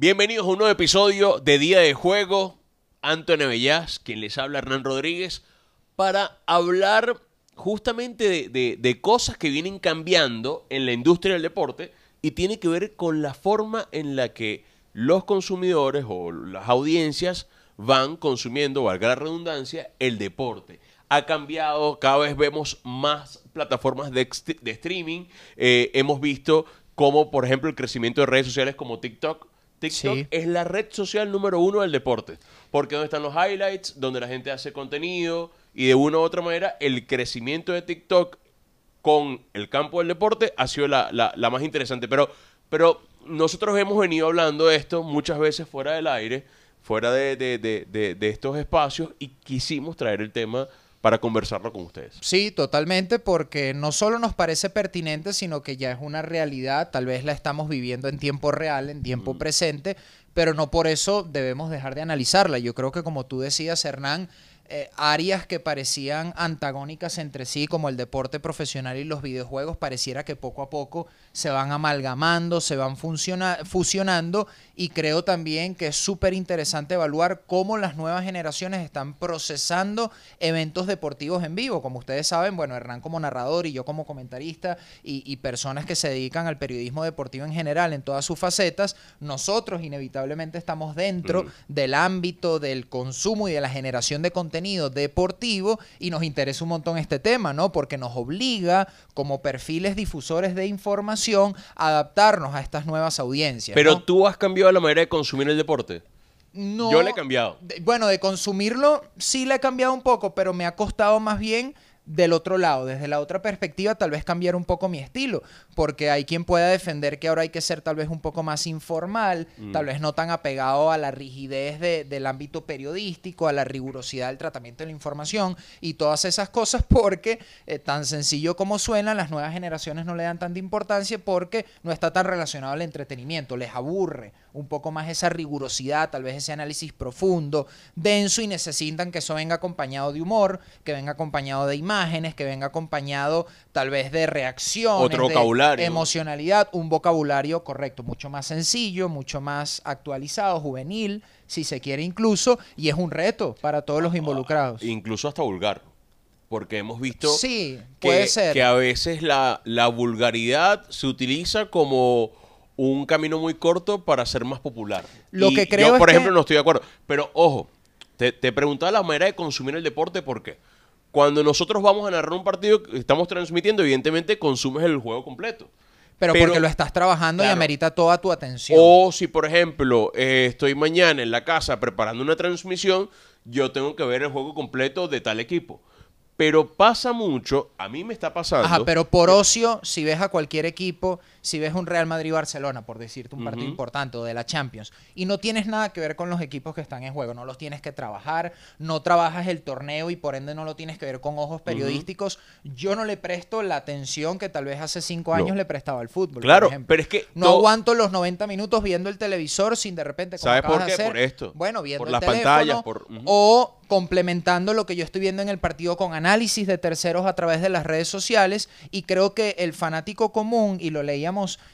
Bienvenidos a un nuevo episodio de Día de Juego. Antonio Bellas, quien les habla Hernán Rodríguez, para hablar justamente de, cosas que vienen cambiando en la industria del deporte y tiene que ver con la forma en la que los consumidores o las audiencias van consumiendo, valga la redundancia, el deporte. Ha cambiado, cada vez vemos más plataformas de, streaming. Eh, hemos visto como, por ejemplo, el crecimiento de redes sociales como TikTok. TikTok Sí. es la red social número uno del deporte. Porque donde están los highlights, donde la gente hace contenido y de una u otra manera el crecimiento de TikTok con el campo del deporte ha sido la, la- la más interesante. Pero, pero nosotros hemos venido hablando de esto muchas veces fuera del aire, fuera de, de- de- de- de estos espacios y quisimos traer el tema para conversarlo con ustedes. Sí, totalmente, porque no solo nos parece pertinente, sino que ya es una realidad, tal vez la estamos viviendo en tiempo real, en tiempo presente, pero no por eso debemos dejar de analizarla. Yo creo que como tú decías, Hernán, eh, áreas que parecían antagónicas entre sí, como el deporte profesional y los videojuegos, pareciera que poco a poco se van amalgamando, se van fusionando y creo también que es súper interesante evaluar cómo las nuevas generaciones están procesando eventos deportivos en vivo. Como ustedes saben, bueno, Hernán como narrador y yo como comentarista y, y personas que se dedican al periodismo deportivo en general en todas sus facetas, nosotros inevitablemente estamos dentro del ámbito del consumo y de la generación de contenido deportivo y nos interesa un montón este tema, ¿no? Porque nos obliga como perfiles difusores de información a adaptarnos a estas nuevas audiencias. Pero ¿no? tú has cambiado la manera de consumir el deporte. No, Yo le he cambiado. de- bueno, de consumirlo sí le he cambiado un poco, pero me ha costado más bien del otro lado, desde la otra perspectiva, tal vez cambiar un poco mi estilo, porque hay quien pueda defender que ahora hay que ser tal vez un poco más informal, Mm. tal vez no tan apegado a la rigidez de- del ámbito periodístico, a la rigurosidad del tratamiento de la información y todas esas cosas, porque eh, tan sencillo como suena, las nuevas generaciones no le dan tanta importancia porque no está tan relacionado al entretenimiento, les aburre un poco más esa rigurosidad, tal vez ese análisis profundo, denso y necesitan que eso venga acompañado de humor, que venga acompañado de imágenes, que venga acompañado tal vez de reacciones, Otro de vocabulario. emocionalidad, un vocabulario correcto, mucho más sencillo, mucho más actualizado, juvenil, si se quiere incluso, y es un reto para todos los involucrados. Incluso hasta vulgar. Porque hemos visto Sí, que, puede ser. que a veces la, la vulgaridad se utiliza como un camino muy corto para ser más popular. Lo Y que creo yo, es por que- ejemplo, no estoy de acuerdo. Pero ojo, te, te preguntaba la manera de consumir el deporte porque cuando nosotros vamos a narrar un partido que estamos transmitiendo, evidentemente consumes el juego completo. pero, pero- porque lo estás trabajando y amerita toda tu atención. O si, por ejemplo, eh, estoy mañana en la casa preparando una transmisión, yo tengo que ver el juego completo de tal equipo. Pero pasa mucho, a mí me está pasando. Ajá, pero por ocio, si ves a cualquier equipo, si ves un Real Madrid-Barcelona, por decirte un partido importante, o de la Champions, y no tienes nada que ver con los equipos que están en juego, no los tienes que trabajar, no trabajas el torneo y por ende no lo tienes que ver con ojos periodísticos, yo no le presto la atención que tal vez hace cinco No. años le prestaba al fútbol. Claro, por pero es que No aguanto los 90 minutos viendo el televisor sin de repente... ¿Sabes por qué? hacer, Por esto. Bueno, viendo Por el las teléfono, pantallas, por- ujú. o complementando lo que yo estoy viendo en el partido con análisis de terceros a través de las redes sociales y creo que el fanático común y lo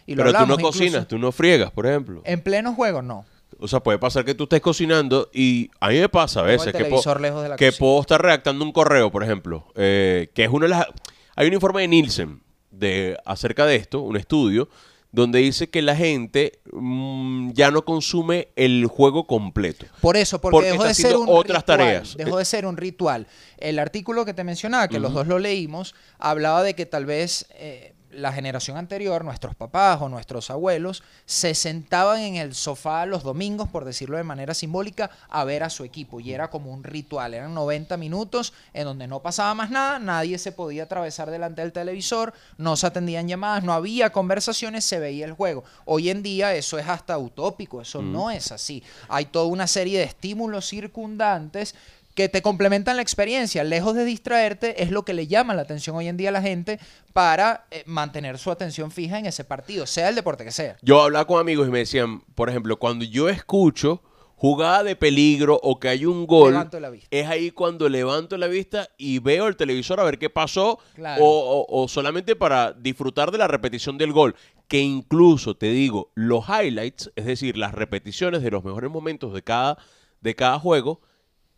y lo Pero tú no incluso, cocinas, tú no friegas, por ejemplo. en pleno juego no O sea, puede pasar que tú estés cocinando y a mí me pasa a veces que, puedo, que estar redactando un correo, por ejemplo, eh, que es una de las... Hay un informe de Nielsen de, acerca de esto, un estudio, donde dice que la gente mm, ya no consume el juego completo. Por eso, porque, Porque dejó está de ser un otras ritual, tareas. Dejó de ser un ritual. El artículo que te mencionaba, que los dos lo leímos, hablaba de que tal vez eh, la generación anterior, nuestros papás o nuestros abuelos, se sentaban en el sofá los domingos, por decirlo de manera simbólica, a ver a su equipo. Y era como un ritual. Eran 90 minutos en donde no pasaba más nada, nadie se podía atravesar delante del televisor, no se atendían llamadas, no había conversaciones, se veía el juego. Hoy en día eso es hasta utópico, eso no es así. Hay toda una serie de estímulos circundantes que te complementan la experiencia. Lejos de distraerte, es lo que le llama la atención hoy en día a la gente para eh, mantener su atención fija en ese partido, sea el deporte que sea. Yo hablaba con amigos y me decían, por ejemplo, cuando yo escucho jugada de peligro o que hay un gol, es ahí cuando levanto la vista y veo el televisor a ver qué pasó Claro. o, o- o solamente para disfrutar de la repetición del gol. que incluso, te digo, los highlights, es decir, las repeticiones de los mejores momentos de cada, de cada juego,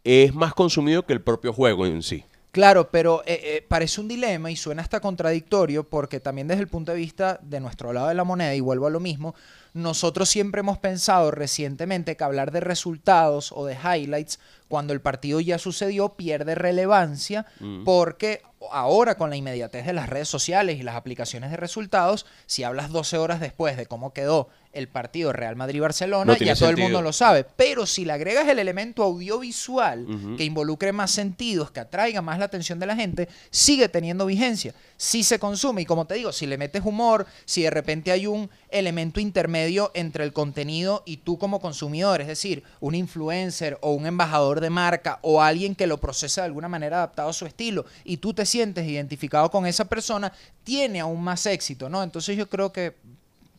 es más consumido que el propio juego en sí. Claro, pero eh, eh, parece un dilema y suena hasta contradictorio porque también desde el punto de vista de nuestro lado de la moneda, y vuelvo a lo mismo, nosotros siempre hemos pensado recientemente que hablar de resultados o de highlights cuando el partido ya sucedió pierde relevancia Mm. porque ahora con la inmediatez de las redes sociales y las aplicaciones de resultados, si hablas 12 horas después de cómo quedó el partido Real Madrid-Barcelona, No ya todo el mundo lo sabe. Pero si le agregas el elemento audiovisual que involucre más sentidos, que atraiga más la atención de la gente, sigue teniendo vigencia. Sí se consume. Y como te digo, si le metes humor, si de repente hay un elemento intermedio entre el contenido y tú como consumidor, es decir, un influencer o un embajador de marca o alguien que lo procesa de alguna manera adaptado a su estilo y tú te sientes identificado con esa persona, tiene aún más éxito, ¿no? Entonces yo creo que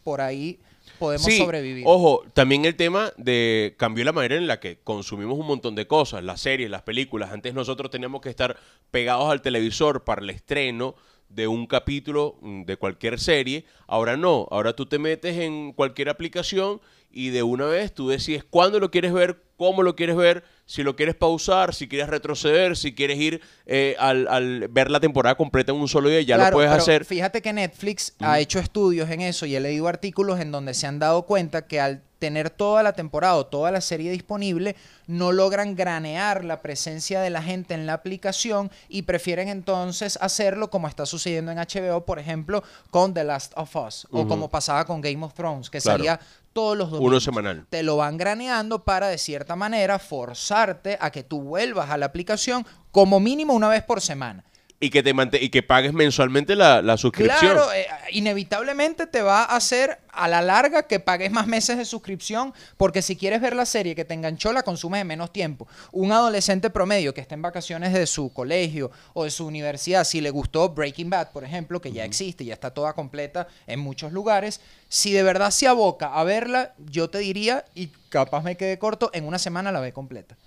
por ahí podemos Sí, sobrevivir. Ojo, también el tema de cambió la manera en la que consumimos un montón de cosas, las series, las películas. Antes nosotros teníamos que estar pegados al televisor para el estreno de un capítulo mm, de cualquier serie. Ahora no, ahora tú te metes en cualquier aplicación y de una vez tú decides cuándo lo quieres ver, cómo lo quieres ver, si lo quieres pausar, si quieres retroceder, si quieres ir eh, al, al ver la temporada completa en un solo día, ya lo puedes pero hacer. Fíjate que Netflix ha hecho estudios en eso y he leído artículos en donde se han dado cuenta que al tener toda la temporada o toda la serie disponible, no logran granear la presencia de la gente en la aplicación y prefieren entonces hacerlo como está sucediendo en HBO, por ejemplo, con The Last of Us o como pasaba con Game of Thrones, que Claro. salía todos los domingos. Uno semanal. Te lo van graneando para de cierta manera forzarte a que tú vuelvas a la aplicación como mínimo una vez por semana. Y que, te y que pagues mensualmente la, la suscripción. Claro, eh, inevitablemente te va a hacer a la larga que pagues más meses de suscripción, porque si quieres ver la serie que te enganchó, la consumes en menos tiempo. Un adolescente promedio que está en vacaciones de su colegio o de su universidad, si le gustó Breaking Bad, por ejemplo, que ya existe, ya está toda completa en muchos lugares, si de verdad se aboca a verla, yo te diría, y capaz me quede corto, en una semana la ve completa.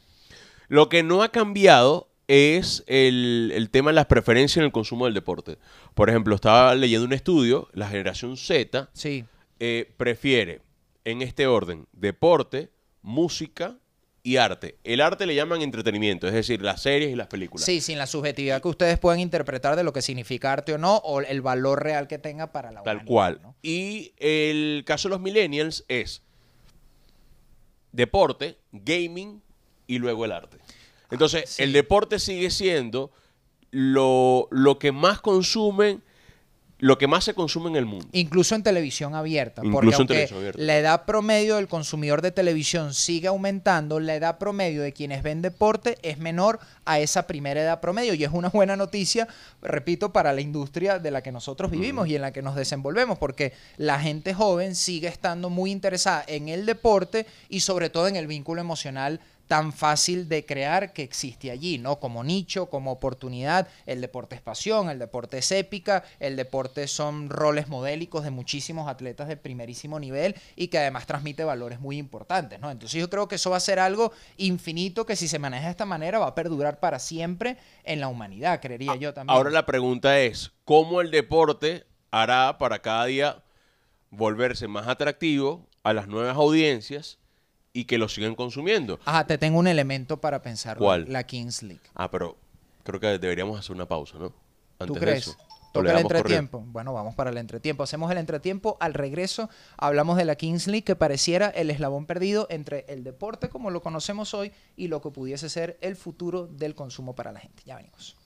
Lo que no ha cambiado es el, el tema de las preferencias en el consumo del deporte. Por ejemplo, estaba leyendo un estudio, la generación Z Sí. eh, prefiere en este orden deporte, música y arte. El arte le llaman entretenimiento, es decir, las series y las películas. Sí, sin la subjetividad que ustedes pueden interpretar de lo que significa arte o no, o el valor real que tenga para la Tal humanidad, cual. ¿no? Y el caso de los millennials es deporte, gaming y luego el arte. Entonces, sí. el deporte sigue siendo lo, lo que más consumen, lo que más se consume en el mundo. Incluso en televisión abierta. porque Incluso en aunque televisión abierta. la edad promedio del consumidor de televisión sigue aumentando, la edad promedio de quienes ven deporte es menor a esa primera edad promedio. Y es una buena noticia, repito, para la industria de la que nosotros vivimos y en la que nos desenvolvemos, porque la gente joven sigue estando muy interesada en el deporte y sobre todo en el vínculo emocional tan fácil de crear que existe allí, ¿no? Como nicho, como oportunidad, el deporte es pasión, el deporte es épica, el deporte son roles modélicos de muchísimos atletas de primerísimo nivel y que además transmite valores muy importantes, ¿no? Entonces yo creo que eso va a ser algo infinito que si se maneja de esta manera va a perdurar para siempre en la humanidad, creería yo también. Ahora la pregunta es, ¿cómo el deporte hará para cada día volverse más atractivo a las nuevas audiencias y que lo sigan consumiendo? Ajá, te tengo un elemento para pensar. ¿Cuál? La Kings League. Ah, pero creo que deberíamos hacer una pausa, ¿no? ¿Tú Antes de crees? eso. ¿O Toca el entretiempo. Bueno, vamos para el entretiempo. Hacemos el entretiempo. Al regreso hablamos de la Kings League que pareciera el eslabón perdido entre el deporte como lo conocemos hoy y lo que pudiese ser el futuro del consumo para la gente. Ya venimos.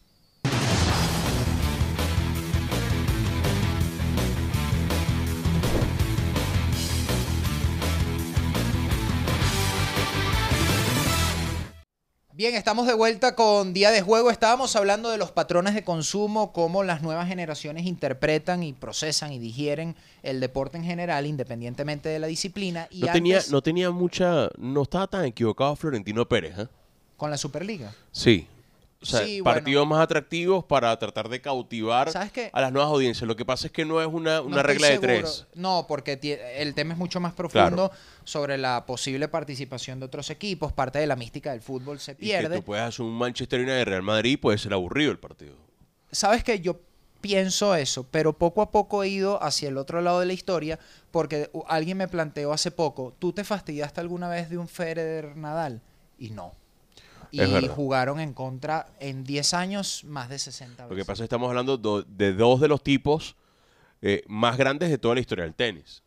Bien, estamos de vuelta con Día de Juego. Estábamos hablando de los patrones de consumo, cómo las nuevas generaciones interpretan y procesan y digieren el deporte en general, independientemente de la disciplina. Y No tenía, no tenía mucha. No estaba tan equivocado Florentino Pérez, ¿eh? con la Superliga. Sí. O sea, Sí, bueno. partidos más atractivos para tratar de cautivar a las nuevas audiencias. Lo que pasa es que no es una, regla de tres. No, porque el tema es mucho más profundo sobre la posible participación de otros equipos. Parte de la mística del fútbol se Y que pierde. tú puedes hacer un Manchester United Real Madrid puede ser aburrido el partido. ¿Sabes que Yo pienso eso, pero poco a poco he ido hacia el otro lado de la historia porque alguien me planteó hace poco, ¿tú te fastidiaste alguna vez de un Federer Nadal? Y no. Y jugaron en contra en 10 años más de 60 Lo que veces. pasa es que estamos hablando do- de dos de los tipos eh, más grandes de toda la historia del tenis.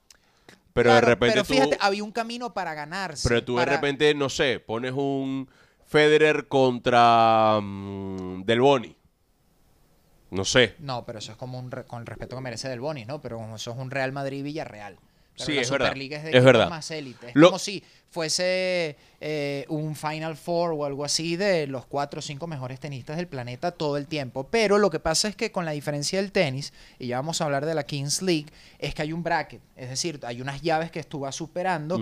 Pero de repente pero tú, fíjate, había un camino para ganarse. pero tú de repente, no sé, pones un Federer contra mm, Del Boni. No sé. No, pero eso es como un re- con el respeto que merece Del Bonis, ¿no? Pero eso es un Real Madrid Villarreal. Pero Sí, la es verdad. Es de Es verdad. más élite. Es Lo- como si fuese eh, un Final Four o algo así de los cuatro o cinco mejores tenistas del planeta todo el tiempo. Pero lo que pasa es que con la diferencia del tenis, y ya vamos a hablar de la Kings League, es que hay un bracket. Es decir, hay unas llaves que tú vas superando.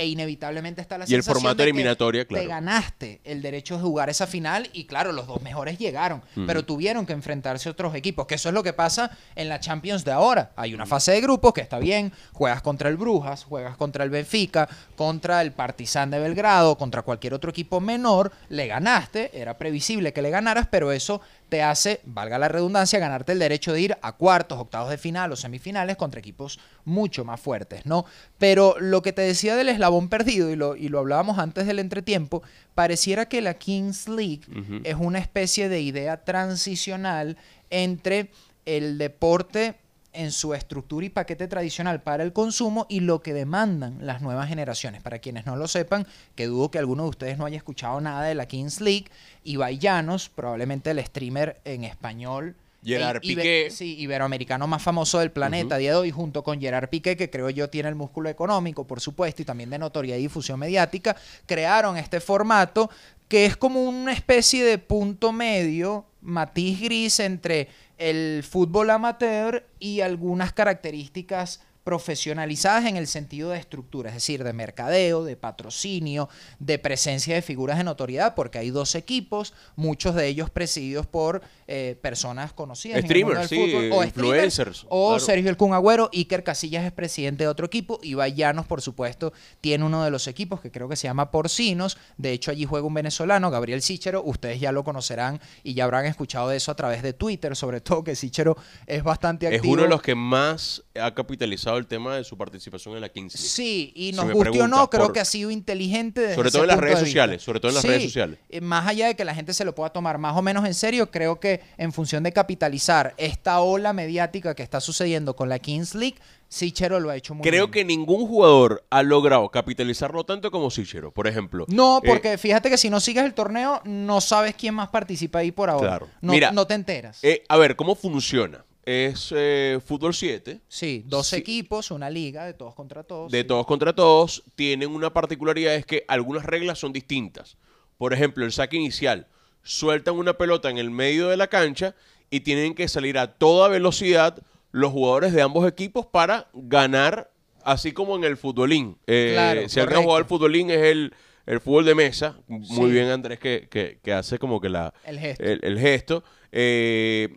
E inevitablemente está la Y el formato eliminatoria, claro. Te ganaste el derecho de jugar esa final y claro, los dos mejores llegaron, pero tuvieron que enfrentarse a otros equipos, que eso es lo que pasa en la Champions de ahora. Hay una fase de grupos que está bien, juegas contra el Brujas, juegas contra el Benfica, contra el Partizan de Belgrado, contra cualquier otro equipo menor, le ganaste, era previsible que le ganaras, pero eso te hace, valga la redundancia, ganarte el derecho de ir a cuartos, octavos de final o semifinales contra equipos mucho más fuertes, ¿no? Pero lo que te decía del eslabón perdido, y lo, y lo hablábamos antes del entretiempo, pareciera que la Kings League es una especie de idea transicional entre el deporte en su estructura y paquete tradicional para el consumo y lo que demandan las nuevas generaciones. Para quienes no lo sepan, que dudo que alguno de ustedes no haya escuchado nada de la Kings League, Ibai Llanos, probablemente el streamer en español. Gerard e- ibe- Piqué. Sí, iberoamericano más famoso del planeta a día de hoy, junto con Gerard Piqué, que creo yo tiene el músculo económico, por supuesto, y también de notoriedad y difusión mediática, crearon este formato que es como una especie de punto medio, matiz gris entre el fútbol amateur y algunas características profesionalizadas en el sentido de estructura, es decir, de mercadeo, de patrocinio, de presencia de figuras de notoriedad, porque hay dos equipos, muchos de ellos presididos por eh, personas conocidas. en el mundo Streamers, del sí, fútbol, o influencers, o claro. Sergio El Kun Agüero, Iker Casillas es presidente de otro equipo, Ibai Llanos, por supuesto, tiene uno de los equipos que creo que se llama Porcinos, de hecho allí juega un venezolano, Gabriel Sichero, ustedes ya lo conocerán y ya habrán escuchado de eso a través de Twitter, sobre todo que Sichero es bastante Es activo. uno de los que más ha capitalizado el tema de su participación en la Kings League. Sí, y Si nos me guste o no, creo por- que ha sido inteligente. desde Sobre todo en las redes sociales, sobre todo en las redes sociales. eh, Más allá de que la gente se lo pueda tomar más o menos en serio, creo que en función de capitalizar esta ola mediática que está sucediendo con la Kings League, Sichero lo ha hecho muy Creo bien. que ningún jugador ha logrado capitalizarlo tanto como Sichero, por ejemplo. No, Eh, porque fíjate que si no sigues el torneo, no sabes quién más participa ahí por ahora. Claro. No, Mira, no te enteras. eh, a ver, ¿cómo funciona? Es eh, fútbol 7, sí, dos sí. equipos, una liga de todos contra todos. de sí. todos contra todos, tienen una particularidad, es que algunas reglas son distintas. Por ejemplo, el saque inicial. Sueltan una pelota en el medio de la cancha y tienen que salir a toda velocidad los jugadores de ambos equipos para ganar, así como en el futbolín. Eh, Claro, si alguien ha jugado al futbolín es el, el fútbol de mesa. Muy Sí. bien, Andrés, que, que- que hace como que la, El gesto. el, el gesto. Eh,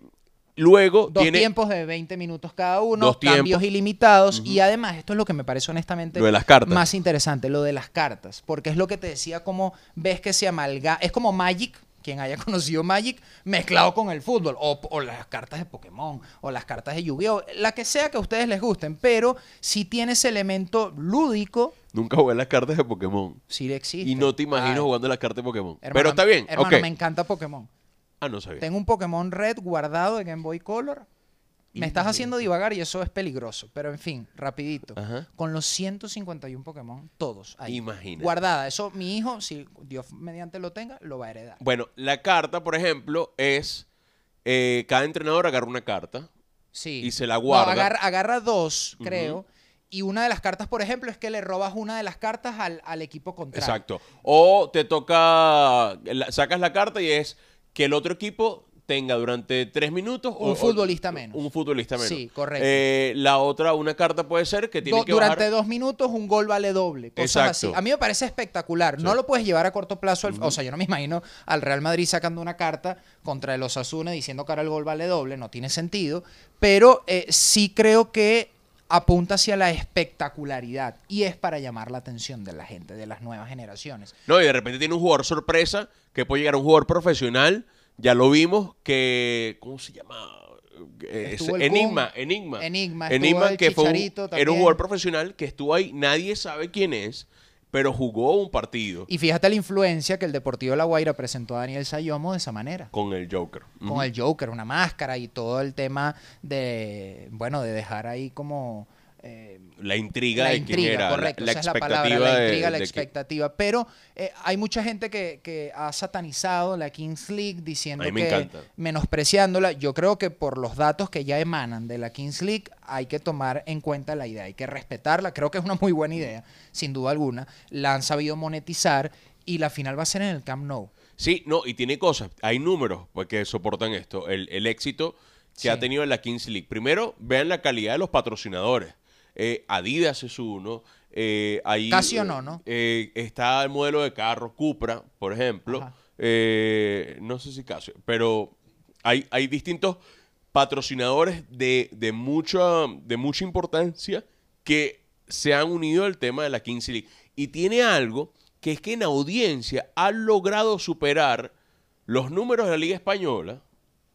luego Dos tiene tiempos de 20 minutos cada uno, Dos cambios tiempos. ilimitados y además esto es lo que me parece honestamente Lo de las cartas. más interesante, lo de las cartas, porque es lo que te decía como ves que se amalga, es como Magic, quien haya conocido Magic mezclado con el fútbol o, o las cartas de Pokémon o las cartas de Yu-Gi-Oh, la que sea que a ustedes les gusten, pero si tiene ese elemento lúdico, Nunca jugué las cartas de Pokémon. sí existe. Y no te imagino Ay, jugando las cartas de Pokémon. hermano, Pero está bien. Hermano, me encanta Pokémon. Ah, no sabía. Tengo un Pokémon Red guardado de Game Boy Color. Me estás haciendo divagar y eso es peligroso. Pero en fin, rapidito. Ajá. Con los 151 Pokémon, todos ahí. Imagínate. Guardada. Eso mi hijo, si Dios mediante lo tenga, lo va a heredar. Bueno, la carta, por ejemplo, es eh, cada entrenador agarra una carta. Sí. y se la No, guarda. agarra, agarra dos, creo. Y una de las cartas, por ejemplo, es que le robas una de las cartas al, al equipo contrario. Exacto. O te toca, la- sacas la carta y es que el otro equipo tenga durante tres minutos Un o- o- futbolista menos. Un futbolista menos. Sí, correcto. Eh, la otra, una carta puede ser que tiene Do- que durante bajar- dos minutos un gol vale doble. Cosas Exacto. así. A mí me parece espectacular. No lo puedes llevar a corto plazo. al- O sea, yo no me imagino al Real Madrid sacando una carta contra el Osasuna diciendo que ahora el gol vale doble. No tiene sentido. Pero eh, sí creo que apunta hacia la espectacularidad. Y es para llamar la atención de la gente, de las nuevas generaciones. No, y de repente tiene un jugador sorpresa que puede llegar a un jugador profesional. Ya lo vimos que. ¿Cómo se llama? eh, es- Enigma. Enigma. Enigma, el que fue un- era un jugador profesional que estuvo ahí, nadie sabe quién es, pero jugó un partido Y fíjate la influencia que el Deportivo de La Guaira presentó a Daniel Sayomo de esa manera. con el Joker. Con el Joker, una máscara y todo el tema de, bueno, de dejar ahí como... eh, La intriga la de intriga, quién era, correcto, la, esa es la palabra, la intriga, la de expectativa. Pero eh, hay mucha gente que, que ha satanizado la Kings League diciendo me que encanta. menospreciándola. Yo creo que por los datos que ya emanan de la Kings League hay que tomar en cuenta la idea, hay que respetarla. Creo que es una muy buena idea, sin duda alguna. La han sabido monetizar y la final va a ser en el Camp Nou. Sí, no, y tiene cosas, hay números pues, que soportan esto, el, el éxito que Sí. ha tenido la Kings League. Primero, vean la calidad de los patrocinadores. Eh, Adidas es uno. eh, ahí, Casio no, ¿no? eh, está el modelo de carro, Cupra, por ejemplo. No sé si Casio, pero hay, hay distintos patrocinadores de, de, mucha, de mucha importancia que se han unido al tema de la Kings League. Y tiene algo que es que en audiencia ha logrado superar los números de la Liga Española,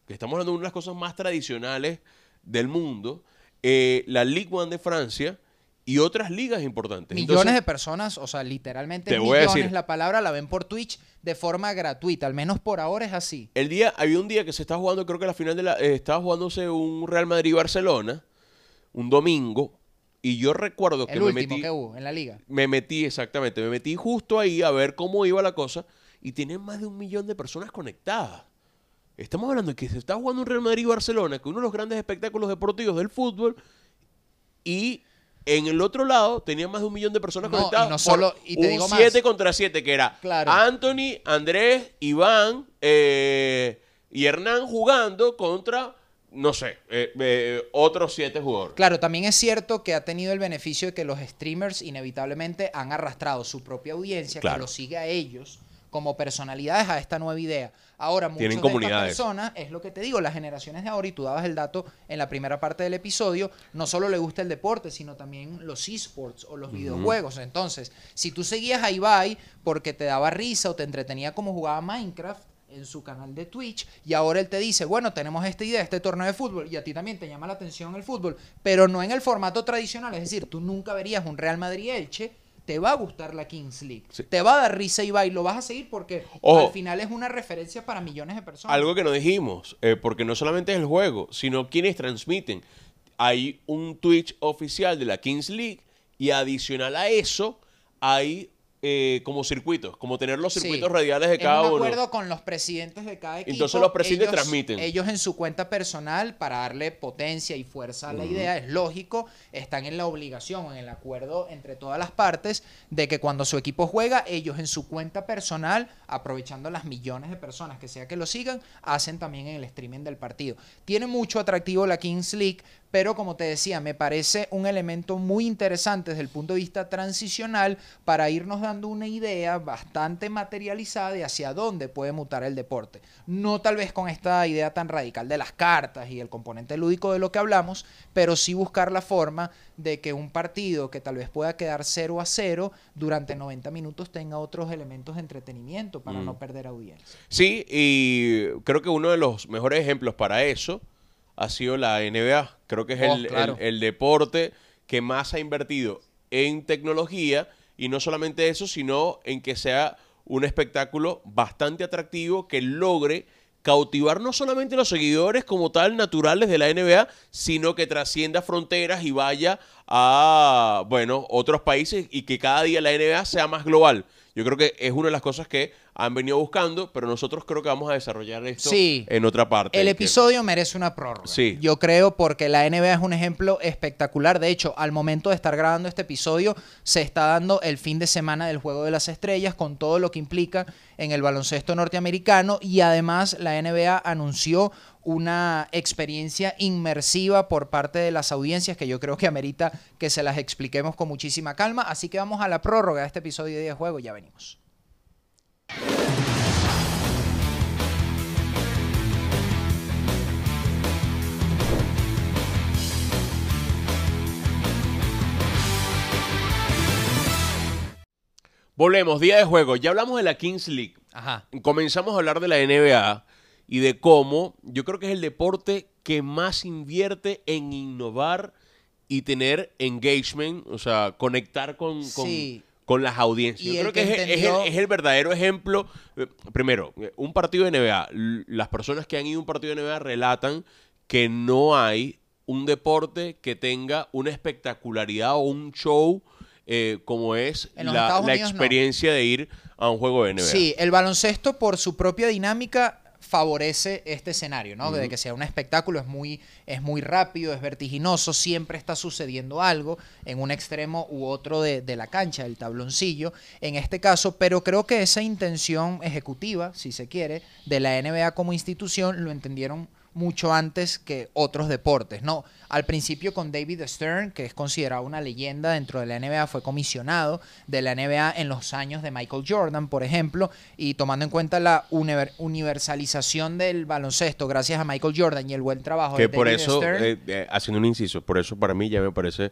que estamos hablando de una de las cosas más tradicionales del mundo, eh, la Ligue 1 de Francia y otras ligas importantes. Millones Entonces, de personas, o sea, literalmente Te voy a millones, decir- la palabra la ven por Twitch de forma gratuita, al menos por ahora es así. El día, había un día que se estaba jugando, creo que la final de la, eh, estaba jugándose un Real Madrid-Barcelona, un domingo, y yo recuerdo que El me último metí, que hubo en la liga. me metí, exactamente, me metí justo ahí a ver cómo iba la cosa, y tienen más de un millón de personas conectadas. Estamos hablando de que se está jugando un Real Madrid-Barcelona, que es uno de los grandes espectáculos deportivos del fútbol, y en el otro lado tenía más de un millón de personas No, y conectadas. no solo- y te un digo más. 7 contra 7, que era Claro. Anthony, Andrés, Iván eh, y Hernán jugando contra, no sé, eh, eh, otros 7 jugadores. Claro, también es cierto que ha tenido el beneficio de que los streamers inevitablemente han arrastrado su propia audiencia, Claro. que los sigue a ellos como personalidades a esta nueva idea. Ahora, muchas Tienen de estas comunidades. personas, es lo que te digo, las generaciones de ahora, y tú dabas el dato en la primera parte del episodio, no solo le gusta el deporte, sino también los esports o los videojuegos. Entonces, si tú seguías a Ibai porque te daba risa o te entretenía como jugaba Minecraft, en su canal de Twitch y ahora él te dice, bueno, tenemos esta idea, este torneo de fútbol y a ti también te llama la atención el fútbol, pero no en el formato tradicional, es decir, tú nunca verías un Real Madrid-Elche, te va a gustar la Kings League, Sí. te va a dar risa y va y lo vas a seguir porque Ojo. al final es una referencia para millones de personas. Algo que no dijimos, eh, porque no solamente es el juego, sino quienes transmiten. Hay un Twitch oficial de la Kings League y adicional a eso hay eh, como circuitos, como tener los Sí. circuitos radiales de cada un uno. acuerdo con los presidentes de cada equipo. Entonces los presidentes ellos- transmiten. Ellos en su cuenta personal, para darle potencia y fuerza a la idea, es lógico, están en la obligación en el acuerdo entre todas las partes de que cuando su equipo juega, ellos en su cuenta personal, aprovechando las millones de personas que sea que lo sigan, hacen también en el streaming del partido. Tiene mucho atractivo la Kings League, pero como te decía, me parece un elemento muy interesante desde el punto de vista transicional para irnos dando una idea bastante materializada de hacia dónde puede mutar el deporte. No tal vez con esta idea tan radical de las cartas y el componente lúdico de lo que hablamos, pero sí buscar la forma de que un partido que tal vez pueda quedar 0 a 0 durante 90 minutos tenga otros elementos de entretenimiento para Mm. no perder audiencia. Sí, y creo que uno de los mejores ejemplos para eso ha sido la NBA. Creo que es Oh, el, claro. el- el deporte que más ha invertido en tecnología y no solamente eso, sino en que sea un espectáculo bastante atractivo que logre cautivar no solamente los seguidores como tal naturales de la NBA, sino que trascienda fronteras y vaya a, bueno, otros países y que cada día la NBA sea más global. Yo creo que es una de las cosas que han venido buscando, pero nosotros creo que vamos a desarrollar esto Sí. en otra parte. El que- episodio merece una prórroga. Sí. Yo creo porque la NBA es un ejemplo espectacular. De hecho, al momento de estar grabando este episodio, se está dando el fin de semana del Juego de las Estrellas con todo lo que implica en el baloncesto norteamericano y además la NBA anunció una experiencia inmersiva por parte de las audiencias que yo creo que amerita que se las expliquemos con muchísima calma. Así que vamos a la prórroga de este episodio de Día de Juego. Ya venimos. Volvemos, día de juego. Ya hablamos de la Kings League. Ajá. Comenzamos a hablar de la NBA y de cómo yo creo que es el deporte que más invierte en innovar y tener engagement, o sea, conectar con, con, Sí. con las audiencias. Y Yo creo que, que es, el, es el verdadero ejemplo. Eh, Primero, eh, un partido de NBA. Las personas que han ido a un partido de NBA relatan que no hay un deporte que tenga una espectacularidad o un show eh, como es la, no. experiencia de ir a un juego de NBA. Sí, el baloncesto por su propia dinámica favorece este escenario, ¿no? De que sea un espectáculo, es muy, es muy rápido, es vertiginoso, siempre está sucediendo algo en un extremo u otro de, de la cancha, del tabloncillo, en este caso, pero creo que esa intención ejecutiva, si se quiere, de la NBA como institución lo entendieron mucho antes que otros deportes, ¿no? Al principio con David Stern, que es considerado una leyenda dentro de la NBA, fue comisionado de la NBA en los años de Michael Jordan, por ejemplo, y tomando en cuenta la univer- universalización del baloncesto gracias a Michael Jordan y el buen trabajo Que de por David eso, Stern, eh, eh, haciendo un inciso, por eso para mí ya me parece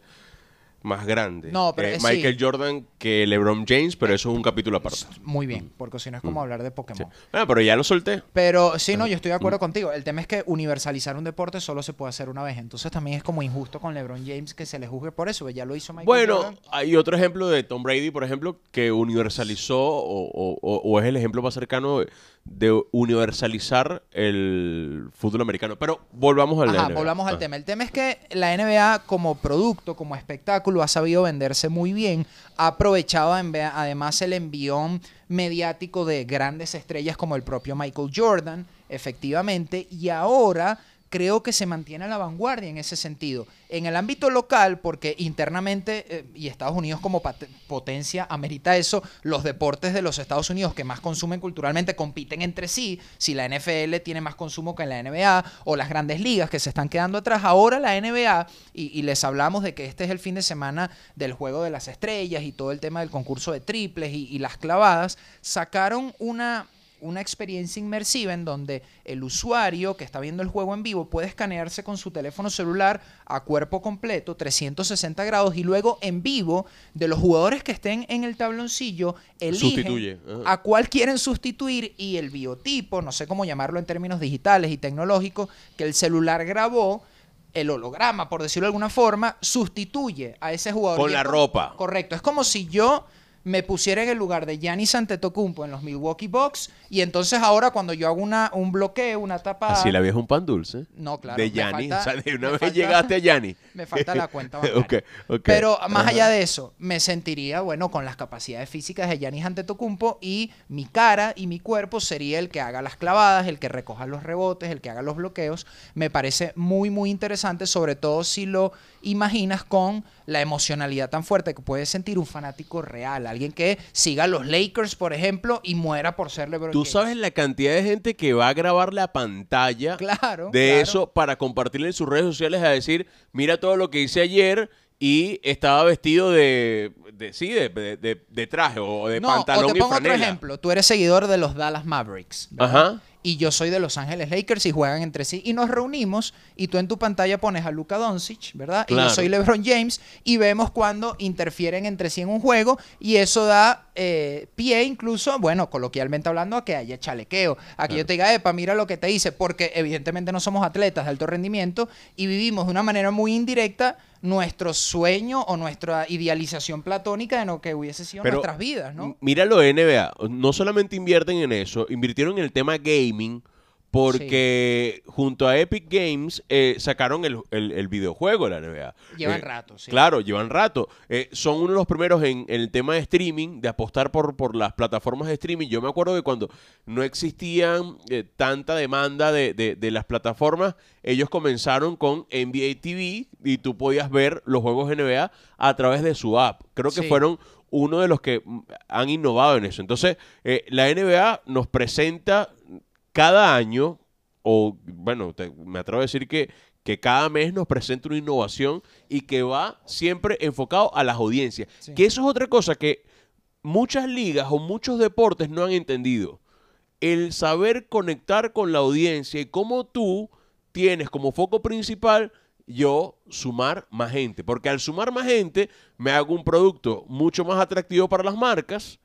más grande. No, pero, eh, sí. Michael Jordan que LeBron James, pero eso es un capítulo aparte. muy bien, porque si no es como hablar de Sí. Pokémon. Bueno, pero ya lo solté. Pero sí, no, yo estoy de acuerdo contigo. El tema es que universalizar un deporte solo se puede hacer una vez. Entonces también es como injusto con LeBron James que se le juzgue por eso. Ya lo hizo Michael Bueno, Jordan. hay otro ejemplo de Tom Brady, por ejemplo, que universalizó o, o- o- o es el ejemplo más cercano de, universalizar el fútbol americano. Pero volvamos al Ajá, NBA. volvamos al Ah. tema. El tema es que la NBA como producto, como espectáculo, ha sabido venderse muy bien. Ha aprovechado además el envión mediático de grandes estrellas como el propio Michael Jordan, efectivamente, y ahora creo que se mantiene a la vanguardia en ese sentido. En el ámbito local, porque internamente, eh, y Estados Unidos como potencia amerita eso, los deportes de los Estados Unidos que más consumen culturalmente compiten entre sí. Si la NFL tiene más consumo que la NBA, o las grandes ligas que se están quedando atrás, ahora la NBA, y, les hablamos de que este es el fin de semana del Juego de las Estrellas y todo el tema del concurso de triples y las clavadas, sacaron una una experiencia inmersiva en donde el usuario que está viendo el juego en vivo puede escanearse con su teléfono celular a cuerpo completo, 360 grados, y luego en vivo de los jugadores que estén en el tabloncillo, eligen a cuál quieren sustituir y el biotipo, no sé cómo llamarlo en términos digitales y tecnológicos, que el celular grabó. El holograma, por decirlo de alguna forma, sustituye a ese jugador. Con la como- ropa. Correcto. Es como si yo me pusiera en el lugar de Giannis Antetokounmpo en los Milwaukee Bucks y entonces ahora cuando yo hago una, un bloqueo, una tapa... Así la vieja un pan dulce. No, claro. De Yanni. falta- o sea, de una vez falta- llegaste a Yanni. Me falta la cuenta bancaria. Ok, ok. Pero más Ajá. allá de eso, me sentiría, bueno, con las capacidades físicas de Giannis Antetokounmpo y mi cara y mi cuerpo sería el que haga las clavadas, el que recoja los rebotes, el que haga los bloqueos. Me parece muy, muy interesante, sobre todo si lo imaginas con la emocionalidad tan fuerte que puede sentir un fanático real, alguien que siga a los Lakers, por ejemplo, y muera por ser LeBron Tú James. sabes la cantidad de gente que va a grabar la pantalla Claro, de claro. eso para compartirle en sus redes sociales a decir, mira todo lo que hice ayer y estaba vestido de, de sí, de, de- de- de traje o de No, pantalón o te y pongo otro ejemplo. Tú eres seguidor de los Dallas Mavericks. ¿verdad? Ajá. Y yo soy de Los Ángeles Lakers y juegan entre sí. Y nos reunimos y tú en tu pantalla pones a Luka Doncic, ¿verdad? Y Claro. yo soy LeBron James y vemos cuando interfieren entre sí en un juego y eso da eh, pie incluso, bueno, coloquialmente hablando, a que haya chalequeo. A que yo te diga, epa, mira lo que te hice, porque evidentemente no somos atletas de alto rendimiento y vivimos de una manera muy indirecta nuestro sueño o nuestra idealización platónica de lo que hubiese sido Pero, nuestras vidas, ¿no? M- Mira lo de NBA. No solamente invierten en eso, invirtieron en el tema gaming porque junto a Epic Games eh, sacaron el, el- el videojuego de la NBA. Llevan Eh, rato, sí. Claro, llevan rato. Eh, son uno de los primeros en, en el tema de streaming, de apostar por, por las plataformas de streaming. Yo me acuerdo que cuando no existían eh, tanta demanda de, de- de las plataformas, ellos comenzaron con NBA TV y tú podías ver los juegos NBA a través de su app. Creo que Sí. fueron uno de los que mm, han innovado en eso. Entonces, eh, la NBA nos presenta cada año, o bueno, te- me atrevo a decir que, que cada mes nos presenta una innovación y que va siempre enfocado a las audiencias. Sí. Que eso es otra cosa que muchas ligas o muchos deportes no han entendido. El saber conectar con la audiencia y cómo tú tienes como foco principal yo sumar más gente. Porque al sumar más gente me hago un producto mucho más atractivo para las marcas.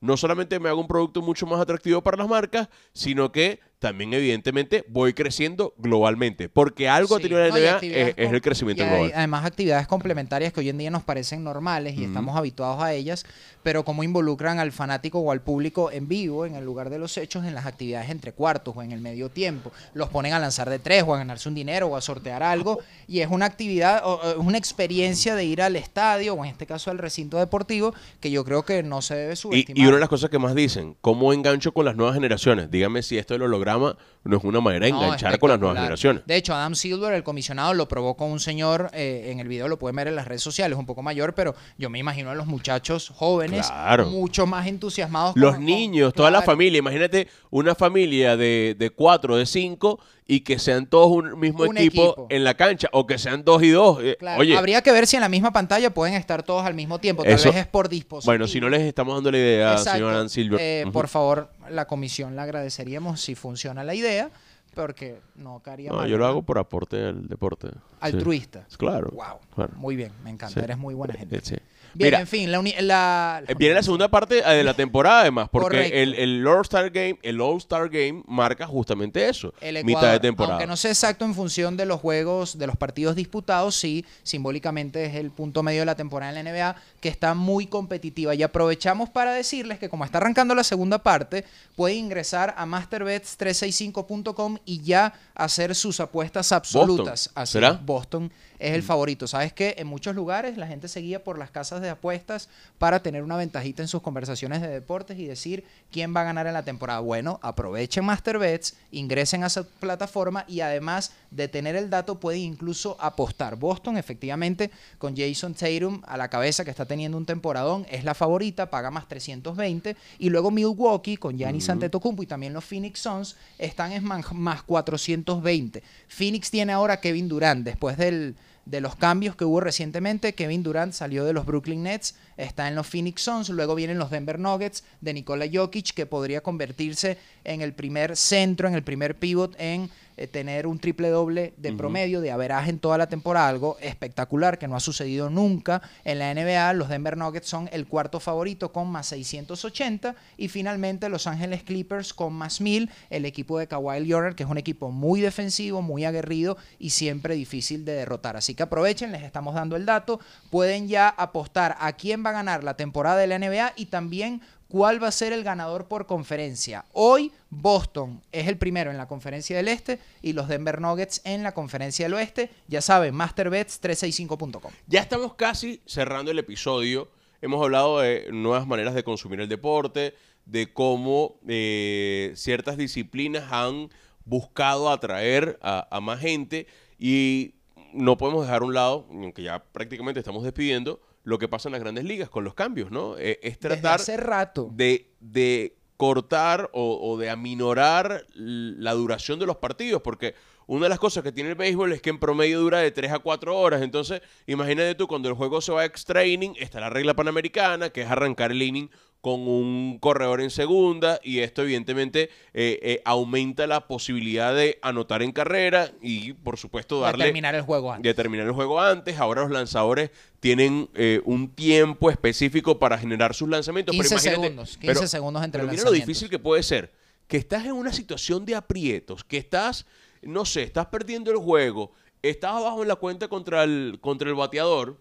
No solamente me hago un producto mucho más atractivo para las marcas, sino que también evidentemente voy creciendo globalmente. Porque algo Sí, tenido la y NBA es, el crecimiento y hay, global. además actividades complementarias que hoy en día nos parecen normales y estamos habituados a ellas, pero como involucran al fanático o al público en vivo, en el lugar de los hechos, en las actividades entre cuartos o en el medio tiempo. Los ponen a lanzar de tres o a ganarse un dinero o a sortear algo y es una actividad, o, una experiencia de ir al estadio o en este caso al recinto deportivo que yo creo que no se debe Y, subestimar. y una de las cosas que más dicen, ¿cómo engancho con las nuevas generaciones? Dígame si esto del no es una manera de No, enganchar con las nuevas generaciones. De hecho, Adam Silver, el comisionado, lo probó con un señor, eh, en el video lo pueden ver en las redes sociales, un poco mayor, pero yo me imagino a los muchachos jóvenes Claro. mucho más entusiasmados. Los con- niños, con- toda la familia. Imagínate una familia de, de cuatro, de cinco y que sean todos un mismo Un equipo, equipo. en la cancha o que sean dos y dos. Eh, Claro, Oye, Habría que ver si en la misma pantalla pueden estar todos al mismo tiempo. Tal Eso- vez es por dispositivo. bueno, si no les estamos dando la idea, Exacto. señor Adam Silver. Eh. Por favor, la comisión le agradeceríamos si funciona la idea, porque no caería No, mal, yo lo hago por aporte al deporte. Sí. Altruista. Claro. Wow. claro. Muy bien, me encanta. Sí. Eres muy buena gente. Eh, sí. Bien, Mira, en fin, la, la- Eh, Viene la segunda parte eh, de la temporada, además, porque el, el All-Star Game, el All-Star Game marca justamente eso. El mitad de temporada. Aunque no sé exacto en función de los juegos, de los partidos disputados, sí, simbólicamente es el punto medio de la temporada en la NBA, que está muy competitiva. Y aprovechamos para decirles que como está arrancando la segunda parte, pueden ingresar a masterbets365.com y ya hacer sus apuestas absolutas. Así ¿Será? Boston es el favorito. ¿Sabes qué? En muchos lugares la gente se guía por las casas de apuestas para tener una ventajita en sus conversaciones de deportes y decir quién va a ganar en la temporada. Bueno, aprovechen MasterBets, ingresen a esa plataforma y además de tener el dato pueden incluso apostar. Boston, efectivamente, con Jason Tatum a la cabeza que está teniendo un temporadón, es la favorita, paga más 320 y luego Milwaukee con Giannis Antetokounmpo y también los Phoenix Suns están en más 420. Phoenix tiene ahora Kevin Durant después del de los cambios que hubo recientemente, Kevin Durant salió de los Brooklyn Nets, está en los Phoenix Suns, luego vienen los Denver Nuggets de Nikola Jokic, que podría convertirse en el primer centro, en el primer pivot en eh, tener un triple doble de promedio, de averaje en toda la temporada, algo espectacular que no ha sucedido nunca en la NBA. Los Denver Nuggets son el cuarto favorito con más 680 y finalmente Los Ángeles Clippers con más 1000, el equipo de Kawhi Leonard, que es un equipo muy defensivo, muy aguerrido y siempre difícil de derrotar. Así que aprovechen, les estamos dando el dato, pueden ya apostar a quién va a ganar la temporada de la NBA y también cuál va a ser el ganador por conferencia. Hoy Boston es el primero en la conferencia del Este y los Denver Nuggets en la conferencia del Oeste. Ya saben, masterbets365.com. Ya estamos casi cerrando el episodio. Hemos hablado de nuevas maneras de consumir el deporte, de cómo eh, ciertas disciplinas han buscado atraer a, a más gente y no podemos dejar a un lado, aunque ya prácticamente estamos despidiendo, lo que pasa en las grandes ligas con los cambios, ¿no? Eh, es tratar hace rato. de, de cortar o, o de aminorar la duración de los partidos, porque una de las cosas que tiene el béisbol es que en promedio dura de 3 a 4 horas, entonces imagínate tú, cuando el juego se va a extra inning, está la regla panamericana, que es arrancar el inning con un corredor en segunda, y esto evidentemente eh, eh, aumenta la posibilidad de anotar en carrera y por supuesto de darle terminar el juego antes. de terminar el juego antes. Ahora los lanzadores tienen eh, un tiempo específico para generar sus lanzamientos. 15 pero imagínate- segundos, 15 pero- segundos entre pero mira lo lanzamientos. difícil que puede ser. Que estás en una situación de aprietos, que estás, no sé, estás perdiendo el juego, estás abajo en la cuenta contra el, contra el bateador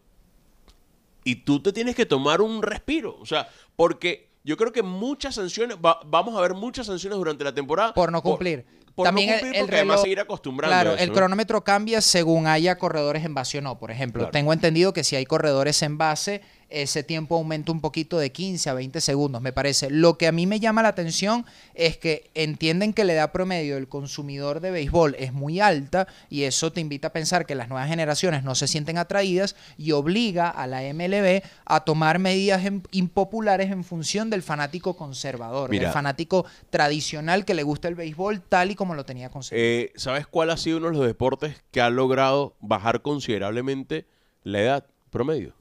y tú te tienes que tomar un respiro. O sea, porque yo creo que muchas sanciones, va- vamos a ver muchas sanciones durante la temporada. Por no cumplir. Por, También no el- cumplir el porque además reloj- seguir acostumbrando Claro, eso, el ¿no? cronómetro cambia según haya corredores en base o no. Por ejemplo, Claro. tengo entendido que si hay corredores en base, ese tiempo aumenta un poquito de 15 a 20 segundos, me parece. Lo que a mí me llama la atención es que entienden que la edad promedio del consumidor de béisbol es muy alta y eso te invita a pensar que las nuevas generaciones no se sienten atraídas y obliga a la MLB a tomar medidas impopulares en función del fanático conservador, Mira. del fanático tradicional que le gusta el béisbol tal y como lo tenía concebido. Eh, ¿Sabes cuál ha sido uno de los deportes que ha logrado bajar considerablemente la edad promedio?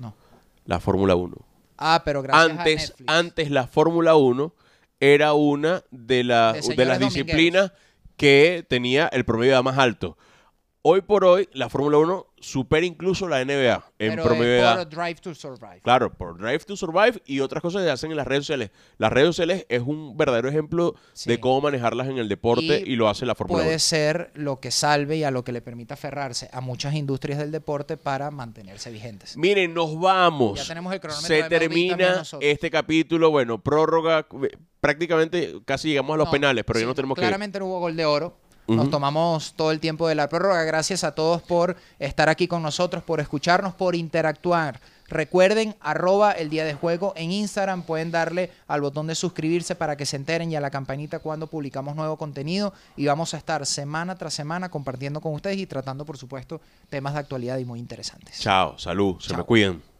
no. La Fórmula 1. Ah, pero gracias a Antes, Netflix. antes la Fórmula 1 era una de, la- De de las disciplinas que tenía el promedio de edad más alto. Hoy por hoy, la Fórmula 1 supera incluso la NBA en Pero promedio de es edad. por Drive to Survive. Claro, por Drive to Survive y otras cosas que hacen en las redes sociales. Las redes sociales es un verdadero ejemplo Sí. de cómo manejarlas en el deporte y, lo hace la Fórmula 1. Puede ser lo que salve y a lo que le permita aferrarse a muchas industrias del deporte para mantenerse vigentes. Miren, nos vamos. Ya tenemos el cronómetro Se de termina este capítulo. Bueno, prórroga. Prácticamente casi llegamos a los No, penales, pero ya sí, no tenemos que ir. Claramente no hubo gol de oro. Nos tomamos todo el tiempo de la prórroga. Gracias a todos por estar aquí con nosotros, por escucharnos, por interactuar. Recuerden, arroba el día de juego en Instagram. Pueden darle al botón de suscribirse para que se enteren y a la campanita cuando publicamos nuevo contenido. Y vamos a estar semana tras semana compartiendo con ustedes y tratando, por supuesto, temas de actualidad y muy interesantes. Chao, salud, se Chao. me cuidan.